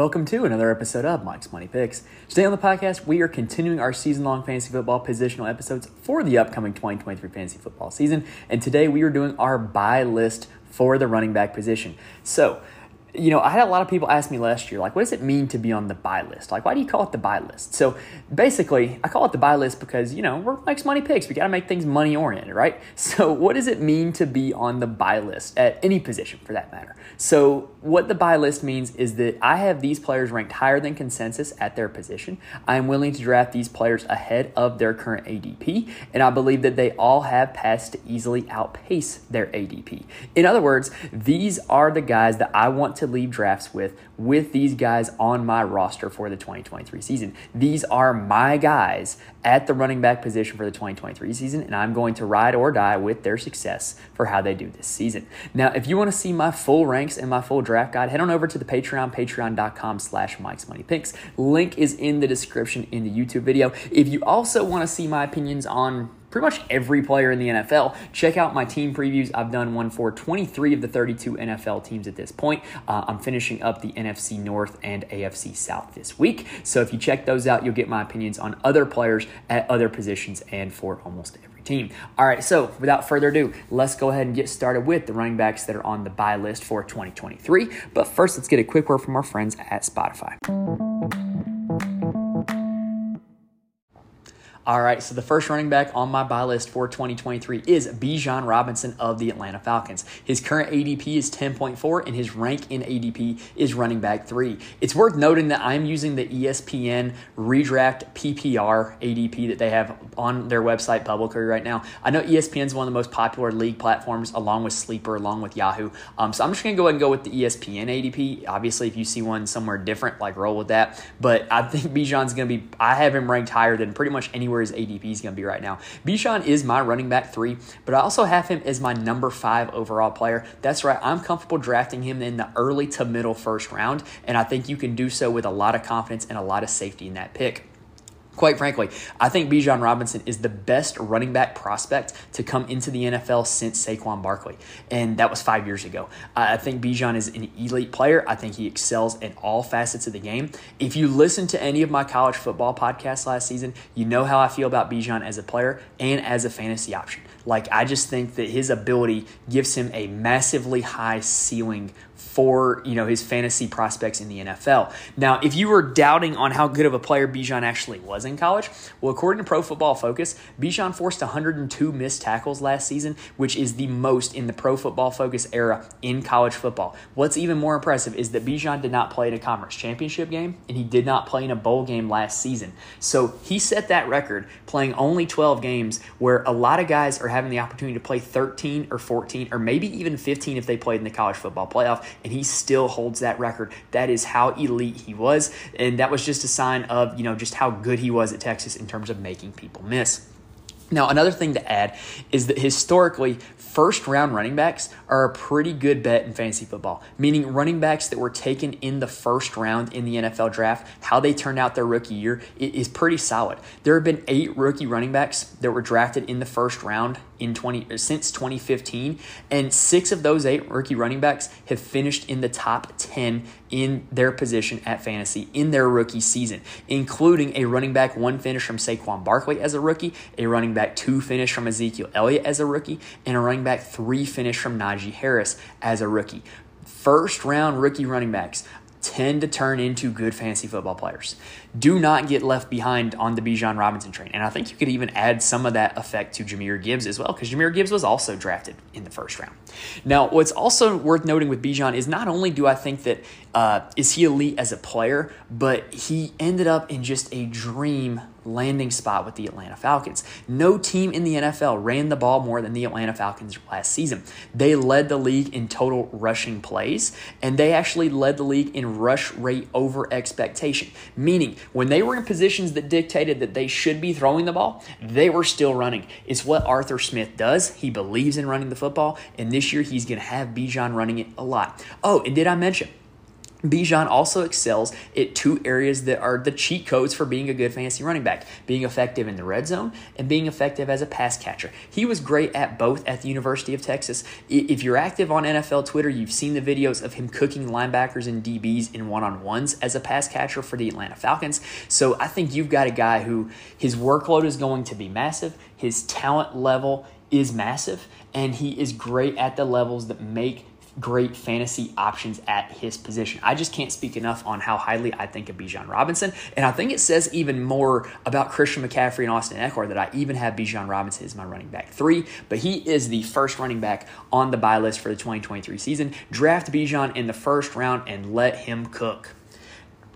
Welcome to another episode of Mike's Money Picks. Today on the podcast, we are continuing our season long fantasy football positional episodes for the upcoming 2023 fantasy football season. And today we are doing our buy list for the running back position. So, you know, I had a lot of people ask me last year, like, what does it mean to be on the buy list? Like, why do you call it the buy list? So basically, I call it the buy list because, you know, we're Mike's Money Picks. We got to make things money oriented, right? So, what does it mean to be on the buy list at any position for that matter? So, what the buy list means is that I have these players ranked higher than consensus at their position. I am willing to draft these players ahead of their current ADP, and I believe that they all have paths to easily outpace their ADP. In other words, these are the guys that I want to leave drafts with, with these guys on my roster for the 2023 season. These are my guys at the running back position for the 2023 season, and I'm going to ride or die with their success for how they do this season. Now, if you want to see my full ranks and my full draft guide, head on over to the Patreon, patreon.com slash Mike's Money Picks. Link is in the description in the YouTube video. If you also want to see my opinions on pretty much every player in the NFL. Check out my team previews. I've done one for 23 of the 32 NFL teams at this point. Uh, I'm finishing up the NFC North and AFC South this week. So if you check those out, you'll get my opinions on other players at other positions and for almost every team. All right, so without further ado, let's go ahead and get started with the running backs that are on the buy list for 2023. But first, let's get a quick word from our friends at Spotify. All right, so the first running back on my buy list for 2023 is Bijan Robinson of the Atlanta Falcons. His current ADP is 10.4, and his rank in ADP is running back three. It's worth noting that I'm using the ESPN redraft PPR ADP that they have on their website publicly right now. I know ESPN is one of the most popular league platforms, along with Sleeper, along with Yahoo. Um, so I'm just going to go ahead and go with the ESPN ADP. Obviously, if you see one somewhere different, like roll with that. But I think Bijan's going to be, I have him ranked higher than pretty much anyone where his ADP is going to be right now. Bijan is my running back three, but I also have him as my number five overall player. That's right. I'm comfortable drafting him in the early to middle first round, and I think you can do so with a lot of confidence and a lot of safety in that pick. Quite frankly, I think Bijan Robinson is the best running back prospect to come into the NFL since Saquon Barkley, and that was five years ago. I think Bijan is an elite player. I think he excels in all facets of the game. If you listen to any of my college football podcasts last season, you know how I feel about Bijan as a player and as a fantasy option. Like, I just think that his ability gives him a massively high ceiling for you know his fantasy prospects in the NFL. Now, if you were doubting on how good of a player Bijan actually was in college, well, according to Pro Football Focus, Bijan forced 102 missed tackles last season, which is the most in the Pro Football Focus era in college football. What's even more impressive is that Bijan did not play in a conference championship game and he did not play in a bowl game last season. So he set that record playing only 12 games, where a lot of guys are having the opportunity to play 13 or 14 or maybe even 15 if they played in the college football playoff and he still holds that record. That is how elite he was, and that was just a sign of you know just how good he was at Texas in terms of making people miss. Now, another thing to add is that historically, first round running backs are a pretty good bet in fantasy football, meaning running backs that were taken in the first round in the NFL draft, how they turned out their rookie year is pretty solid. There have been eight rookie running backs that were drafted in the first round in 20 since 2015 and six of those eight rookie running backs have finished in the top 10 in their position at fantasy in their rookie season including a running back one finish from Saquon Barkley as a rookie a running back two finish from Ezekiel Elliott as a rookie and a running back three finish from Najee Harris as a rookie. First round rookie running backs tend to turn into good fantasy football players. Do not get left behind on the Bijan Robinson train. And I think you could even add some of that effect to Jahmyr Gibbs as well, because Jahmyr Gibbs was also drafted in the first round. Now, what's also worth noting with Bijan is not only do I think that uh, is he elite as a player, but he ended up in just a dream landing spot with the Atlanta Falcons. No team in the NFL ran the ball more than the Atlanta Falcons last season. They led the league in total rushing plays, and they actually led the league in rush rate over expectation. Meaning, when they were in positions that dictated that they should be throwing the ball, they were still running. It's what Arthur Smith does. He believes in running the football, and this year he's going to have Bijan running it a lot. Oh, and did I mention? Bijan also excels at two areas that are the cheat codes for being a good fantasy running back being effective in the red zone and being effective as a pass catcher. He was great at both at the University of Texas. If you're active on NFL Twitter, you've seen the videos of him cooking linebackers and DBs in one on ones as a pass catcher for the Atlanta Falcons. So I think you've got a guy who his workload is going to be massive, his talent level is massive, and he is great at the levels that make great fantasy options at his position. I just can't speak enough on how highly I think of Bijan Robinson. And I think it says even more about Christian McCaffrey and Austin Ekeler that I even have Bijan Robinson as my running back three. But he is the first running back on the buy list for the 2023 season. Draft Bijan in the first round and let him cook.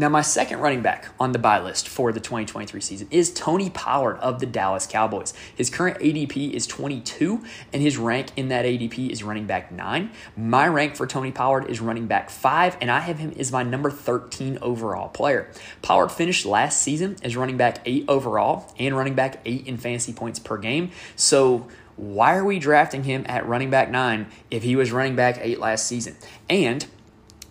Now, my second running back on the buy list for the 2023 season is Tony Pollard of the Dallas Cowboys. His current ADP is 22, and his rank in that ADP is running back 9. My rank for Tony Pollard is running back 5, and I have him as my number 13 overall player. Pollard finished last season as running back 8 overall and running back 8 in fantasy points per game. So, why are we drafting him at running back 9 if he was running back 8 last season? And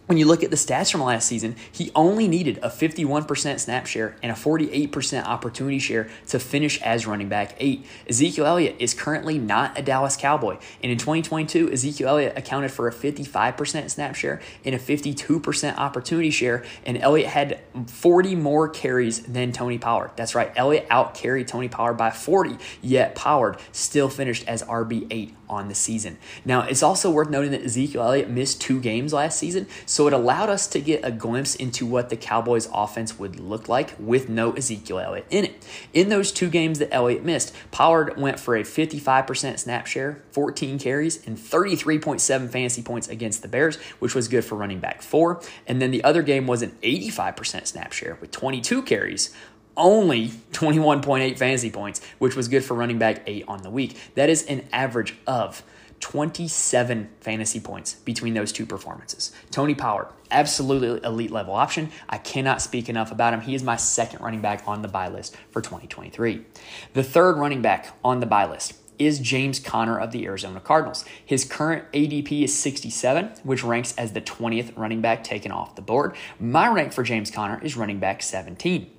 when you look at the stats from last season, he only needed a 51% snap share and a 48% opportunity share to finish as running back eight. Ezekiel Elliott is currently not a Dallas Cowboy. And in 2022, Ezekiel Elliott accounted for a 55% snap share and a 52% opportunity share. And Elliott had 40 more carries than Tony Pollard. That's right, Elliott out carried Tony Pollard by 40, yet Pollard still finished as RB8 on the season. Now, it's also worth noting that Ezekiel Elliott missed two games last season. So it allowed us to get a glimpse into what the Cowboys offense would look like with no Ezekiel Elliott in it. In those two games that Elliott missed, Pollard went for a 55% snap share, 14 carries, and 33.7 fantasy points against the Bears, which was good for running back four. And then the other game was an 85% snap share with 22 carries, only 21.8 fantasy points, which was good for running back eight on the week. That is an average of 27 fantasy points between those two performances. Tony Pollard, absolutely elite level option. I cannot speak enough about him. He is my second running back on the buy list for 2023. The third running back on the buy list is James Conner of the Arizona Cardinals. His current ADP is 67, which ranks as the 20th running back taken off the board. My rank for James Conner is running back 17.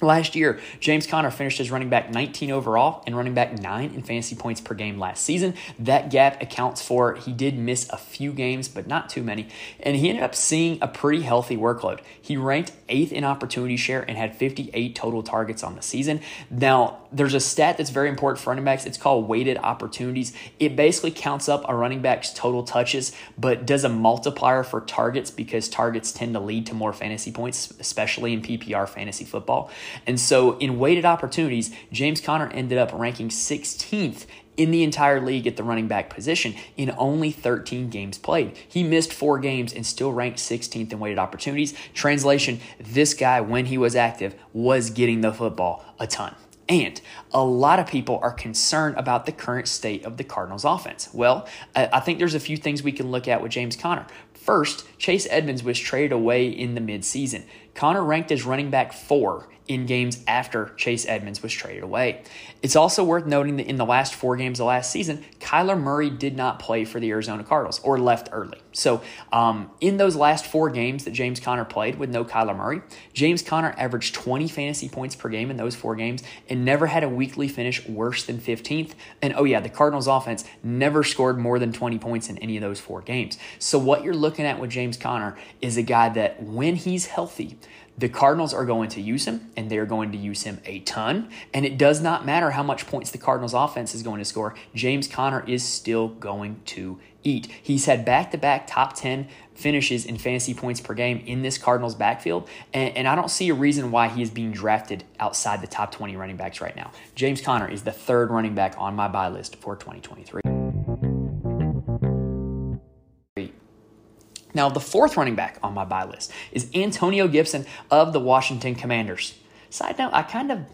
Last year, James Conner finished as running back 19 overall and running back 9 in fantasy points per game last season. That gap accounts for he did miss a few games, but not too many. And he ended up seeing a pretty healthy workload. He ranked 8th in opportunity share and had 58 total targets on the season. Now, there's a stat that's very important for running backs. It's called weighted opportunities. It basically counts up a running back's total touches, but does a multiplier for targets because targets tend to lead to more fantasy points, especially in PPR fantasy football. And so in weighted opportunities, James Conner ended up ranking 16th in the entire league at the running back position in only 13 games played. He missed four games and still ranked 16th in weighted opportunities. Translation this guy, when he was active, was getting the football a ton. And a lot of people are concerned about the current state of the Cardinals offense. Well, I think there's a few things we can look at with James Conner. First, Chase Edmonds was traded away in the midseason. Conner ranked as running back four in games after Chase Edmonds was traded away. It's also worth noting that in the last four games of last season, Kyler Murray did not play for the Arizona Cardinals or left early. So, um, in those last four games that James Conner played with no Kyler Murray, James Conner averaged 20 fantasy points per game in those four games and never had a weekly finish worse than 15th. And oh, yeah, the Cardinals offense never scored more than 20 points in any of those four games. So, what you're looking at with James Conner is a guy that when he's healthy, the Cardinals are going to use him, and they're going to use him a ton. And it does not matter how much points the Cardinals offense is going to score, James Conner is still going to eat. He's had back to back top 10 finishes in fantasy points per game in this Cardinals backfield, and, and I don't see a reason why he is being drafted outside the top 20 running backs right now. James Conner is the third running back on my buy list for 2023. Now, the fourth running back on my buy list is Antonio Gibson of the Washington Commanders. Side note, I kind of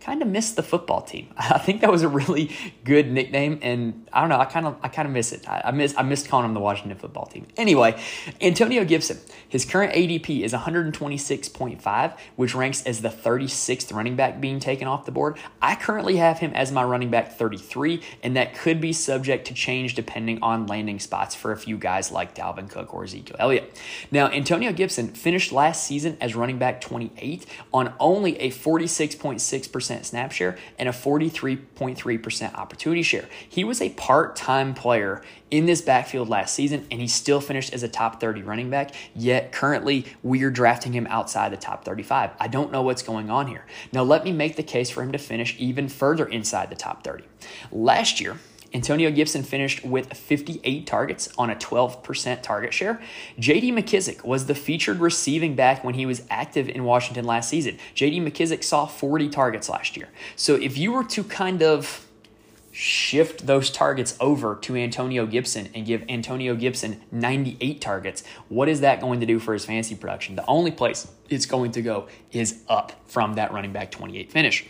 kind of miss the football team. I think that was a really good nickname, and I don't know. I kind of I kind of miss it. I, I miss I missed calling them the Washington football team. Anyway, Antonio Gibson, his current ADP is 126.5, which ranks as the 36th running back being taken off the board. I currently have him as my running back 33, and that could be subject to change depending on landing spots for a few guys like Dalvin Cook or Ezekiel Elliott. Now, Antonio Gibson finished last season as running back 28 on only a 46.6% snap share and a 43.3% opportunity share. He was a part time player in this backfield last season, and he still finished as a top 30 running back. Yet currently, we're drafting him outside the top 35. I don't know what's going on here. Now, let me make the case for him to finish even further inside the top 30. Last year, Antonio Gibson finished with 58 targets on a 12% target share. JD McKissic was the featured receiving back when he was active in Washington last season. JD McKissic saw 40 targets last year. So if you were to kind of shift those targets over to Antonio Gibson and give Antonio Gibson 98 targets, what is that going to do for his fantasy production? The only place it's going to go is up from that running back 28 finish.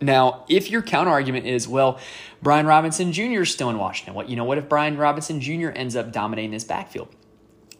Now, if your counter argument is, well, Brian Robinson Jr. is still in Washington, what you know, what if Brian Robinson Jr. ends up dominating this backfield?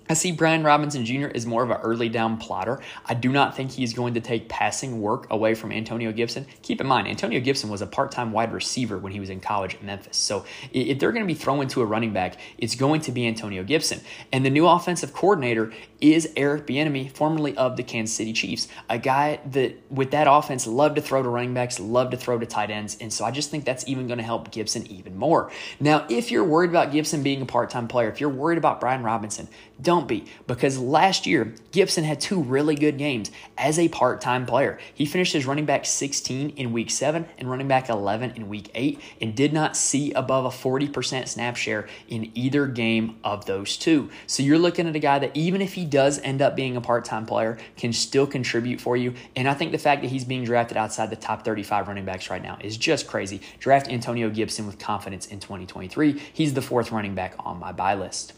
I see Brian Robinson Jr. is more of an early down plotter. I do not think he's going to take passing work away from Antonio Gibson. Keep in mind, Antonio Gibson was a part time wide receiver when he was in college at Memphis. So if they're going to be throwing to a running back, it's going to be Antonio Gibson. And the new offensive coordinator is Eric Bieniemy, formerly of the Kansas City Chiefs, a guy that with that offense loved to throw to running backs, loved to throw to tight ends. And so I just think that's even going to help Gibson even more. Now, if you're worried about Gibson being a part time player, if you're worried about Brian Robinson, don't be, because last year, Gibson had two really good games as a part time player. He finished as running back 16 in week 7 and running back 11 in week 8 and did not see above a 40% snap share in either game of those two. So you're looking at a guy that even if he does end up being a part time player, can still contribute for you. And I think the fact that he's being drafted outside the top 35 running backs right now is just crazy. Draft Antonio Gibson with confidence in 2023. He's the fourth running back on my buy list.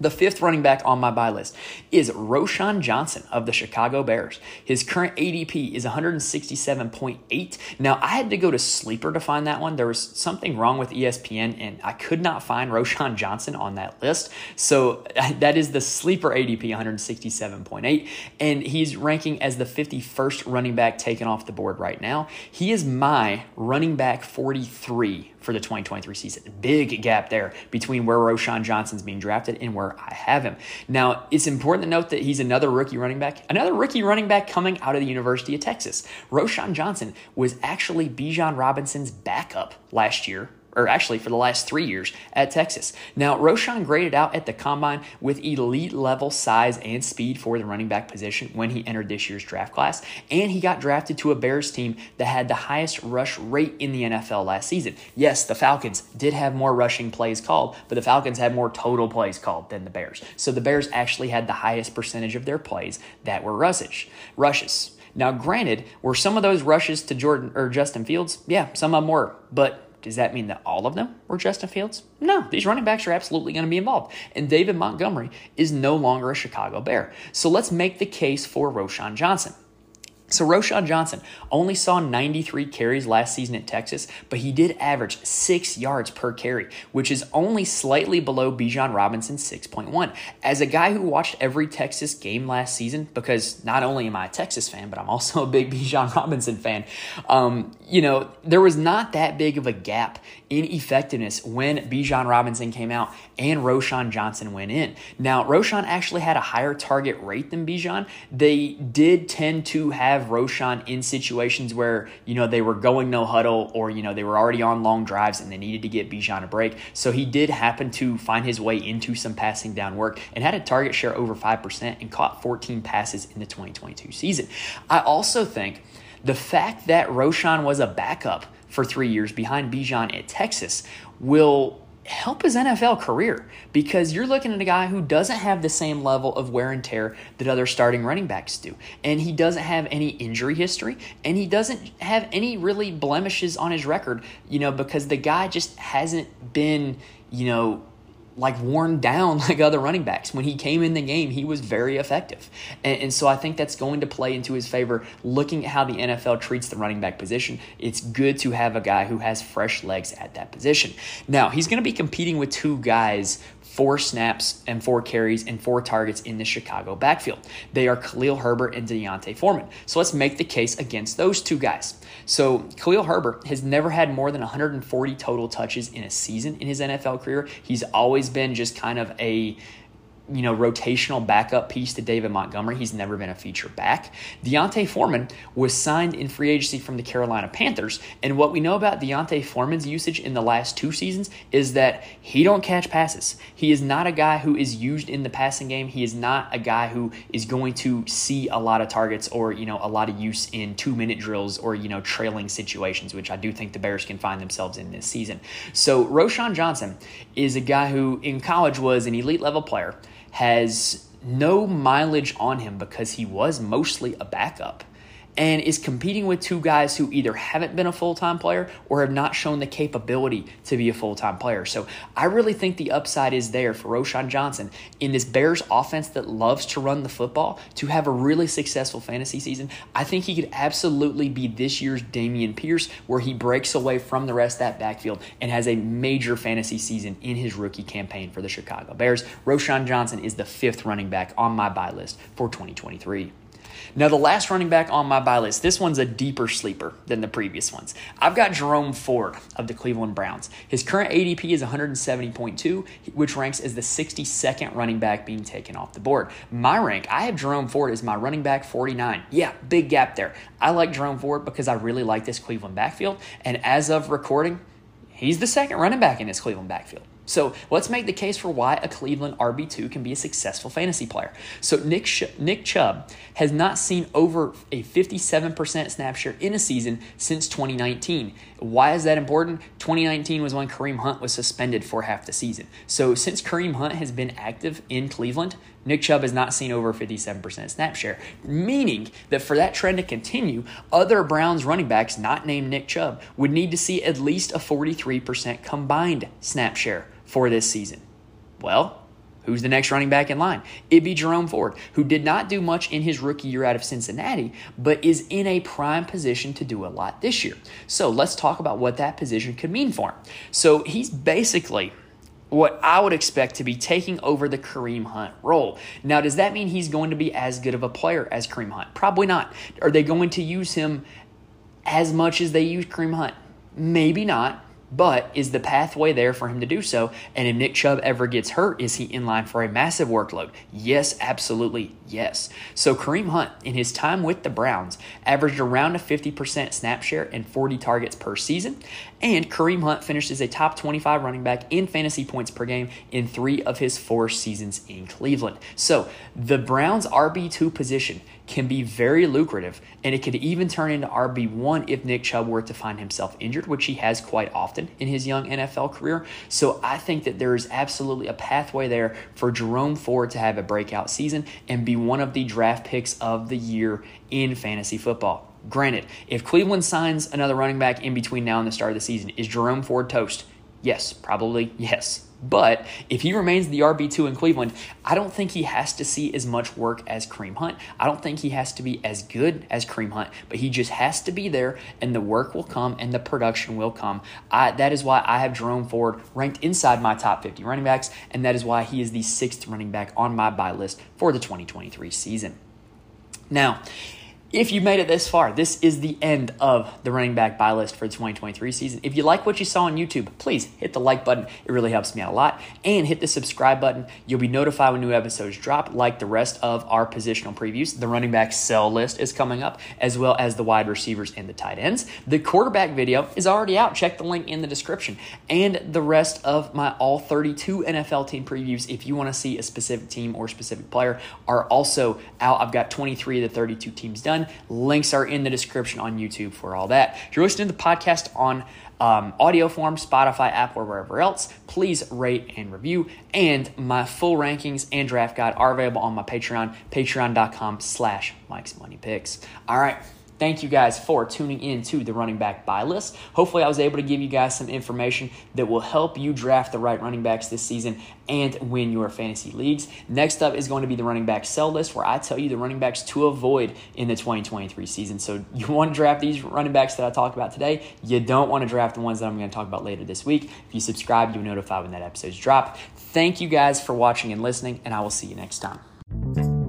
The fifth running back on my buy list is Roschon Johnson of the Chicago Bears. His current ADP is 167.8. Now, I had to go to Sleeper to find that one. There was something wrong with ESPN, and I could not find Roschon Johnson on that list. So that is the Sleeper ADP, 167.8. And he's ranking as the 51st running back taken off the board right now. He is my running back 43 for the 2023 season. Big gap there between where Roschon Johnson's being drafted and where I have him. Now, it's important to note that he's another rookie running back, another rookie running back coming out of the University of Texas. Roschon Johnson was actually Bijan Robinson's backup last year or actually for the last three years at Texas. Now, Roschon graded out at the combine with elite level size and speed for the running back position when he entered this year's draft class, and he got drafted to a Bears team that had the highest rush rate in the NFL last season. Yes, the Falcons did have more rushing plays called, but the Falcons had more total plays called than the Bears. So the Bears actually had the highest percentage of their plays that were rushes. Rushes. Now, granted, were some of those rushes to Jordan or Justin Fields? Yeah, some of them were, but does that mean that all of them were Justin Fields? No, these running backs are absolutely going to be involved. And David Montgomery is no longer a Chicago Bear. So let's make the case for Roschon Johnson. So Roschon Johnson only saw 93 carries last season at Texas, but he did average six yards per carry, which is only slightly below Bijan Robinson's 6.1. As a guy who watched every Texas game last season, because not only am I a Texas fan, but I'm also a big Bijan Robinson fan, um, you know, there was not that big of a gap in effectiveness when Bijan Robinson came out and Roschon Johnson went in. Now, Roschon actually had a higher target rate than Bijan. They did tend to have Roschon in situations where, you know, they were going no huddle or, you know, they were already on long drives and they needed to get Bijan a break. So he did happen to find his way into some passing down work and had a target share over 5% and caught 14 passes in the 2022 season. I also think the fact that Roschon was a backup for three years behind Bijan at Texas will help his NFL career because you're looking at a guy who doesn't have the same level of wear and tear that other starting running backs do. And he doesn't have any injury history and he doesn't have any really blemishes on his record, you know, because the guy just hasn't been, you know, like worn down like other running backs. When he came in the game, he was very effective. And, and, so I think that's going to play into his favor. Looking at how the NFL treats the running back position, it's good to have a guy who has fresh legs at that position. Now, he's going to be competing with two guys for snaps and for carries and for targets in the Chicago backfield. They are Khalil Herbert and D'Onta Foreman. So let's make the case against those two guys. So Khalil Herbert has never had more than 140 total touches in a season in his NFL career. He's always been just kind of a you know, rotational backup piece to David Montgomery. He's never been a feature back. D'Onta Foreman was signed in free agency from the Carolina Panthers, and what we know about D'Onta Foreman's usage in the last two seasons is that he don't catch passes. He is not a guy who is used in the passing game. He is not a guy who is going to see a lot of targets or, you know, a lot of use in 2-minute drills or, you know, trailing situations, which I do think the Bears can find themselves in this season. So, Roschon Johnson is a guy who in college was an elite level player has no mileage on him because he was mostly a backup and is competing with two guys who either haven't been a full time player or have not shown the capability to be a full time player. So I really think the upside is there for Roschon Johnson in this Bears offense that loves to run the football to have a really successful fantasy season. I think he could absolutely be this year's Dameon Pierce, where he breaks away from the rest of that backfield and has a major fantasy season in his rookie campaign for the Chicago Bears. Roschon Johnson is the fifth running back on my buy list for 2023. Now, the last running back on my buy list, this one's a deeper sleeper than the previous ones. I've got Jerome Ford of the Cleveland Browns. His current ADP is 170.2, which ranks as the 62nd running back being taken off the board. My rank, I have Jerome Ford as my running back 49. Yeah, big gap there. I like Jerome Ford because I really like this Cleveland backfield. And as of recording, he's the second running back in this Cleveland backfield. So let's make the case for why a Cleveland RB2 can be a successful fantasy player. So Nick, Sh- Nick Chubb has not seen over a 57% snap share in a season since 2019. Why is that important? 2019 was when Kareem Hunt was suspended for half the season. So since Kareem Hunt has been active in Cleveland, Nick Chubb has not seen over 57% snap share, meaning that for that trend to continue, other Browns running backs not named Nick Chubb would need to see at least a 43% combined snap share for this season? Well, Who's the next running back in line? It'd be Jerome Ford, who did not do much in his rookie year out of Cincinnati, but is in a prime position to do a lot this year. So let's talk about what that position could mean for him. So he's basically what I would expect to be taking over the Kareem Hunt role. Now, does that mean he's going to be as good of a player as Kareem Hunt? Probably not. Are they going to use him as much as they use Kareem Hunt? Maybe not. But is the pathway there for him to do so? And if Nick Chubb ever gets hurt, is he in line for a massive workload? Yes, absolutely, yes. So Kareem Hunt, in his time with the Browns, averaged around a 50% snap share and 40 targets per season. And Kareem Hunt finished as a top 25 running back in fantasy points per game in three of his four seasons in Cleveland. So the Browns' RB2 position can be very lucrative, and it could even turn into RB1 if Nick Chubb were to find himself injured, which he has quite often in his young NFL career. So I think that there is absolutely a pathway there for Jerome Ford to have a breakout season and be one of the draft picks of the year in fantasy football. Granted, if Cleveland signs another running back in between now and the start of the season, is Jerome Ford toast? Yes, probably yes. But if he remains the RB2 in Cleveland, I don't think he has to see as much work as Kareem Hunt. I don't think he has to be as good as Kareem Hunt, but he just has to be there and the work will come and the production will come. I, that is why I have Jerome Ford ranked inside my top 50 running backs, and that is why he is the sixth running back on my buy list for the 2023 season. Now, if you made it this far, this is the end of the running back buy list for the 2023 season. If you like what you saw on YouTube, please hit the like button. It really helps me out a lot. And hit the subscribe button. You'll be notified when new episodes drop, like the rest of our positional previews. The running back sell list is coming up, as well as the wide receivers and the tight ends. The quarterback video is already out. Check the link in the description. And the rest of my all 32 NFL team previews, if you want to see a specific team or specific player, are also out. I've got 23 of the 32 teams done. Links are in the description on YouTube for all that. If you're listening to the podcast on um, audio form, Spotify, app, or wherever else, please rate and review. And my full rankings and draft guide are available on my Patreon, patreon.com slash Mike's Money Picks. All right. Thank you guys for tuning in to the running back buy list. Hopefully, I was able to give you guys some information that will help you draft the right running backs this season and win your fantasy leagues. Next up is going to be the running back sell list, where I tell you the running backs to avoid in the 2023 season. So, you want to draft these running backs that I talked about today. You don't want to draft the ones that I'm going to talk about later this week. If you subscribe, you'll notify when that episode's drop. Thank you guys for watching and listening, and I will see you next time.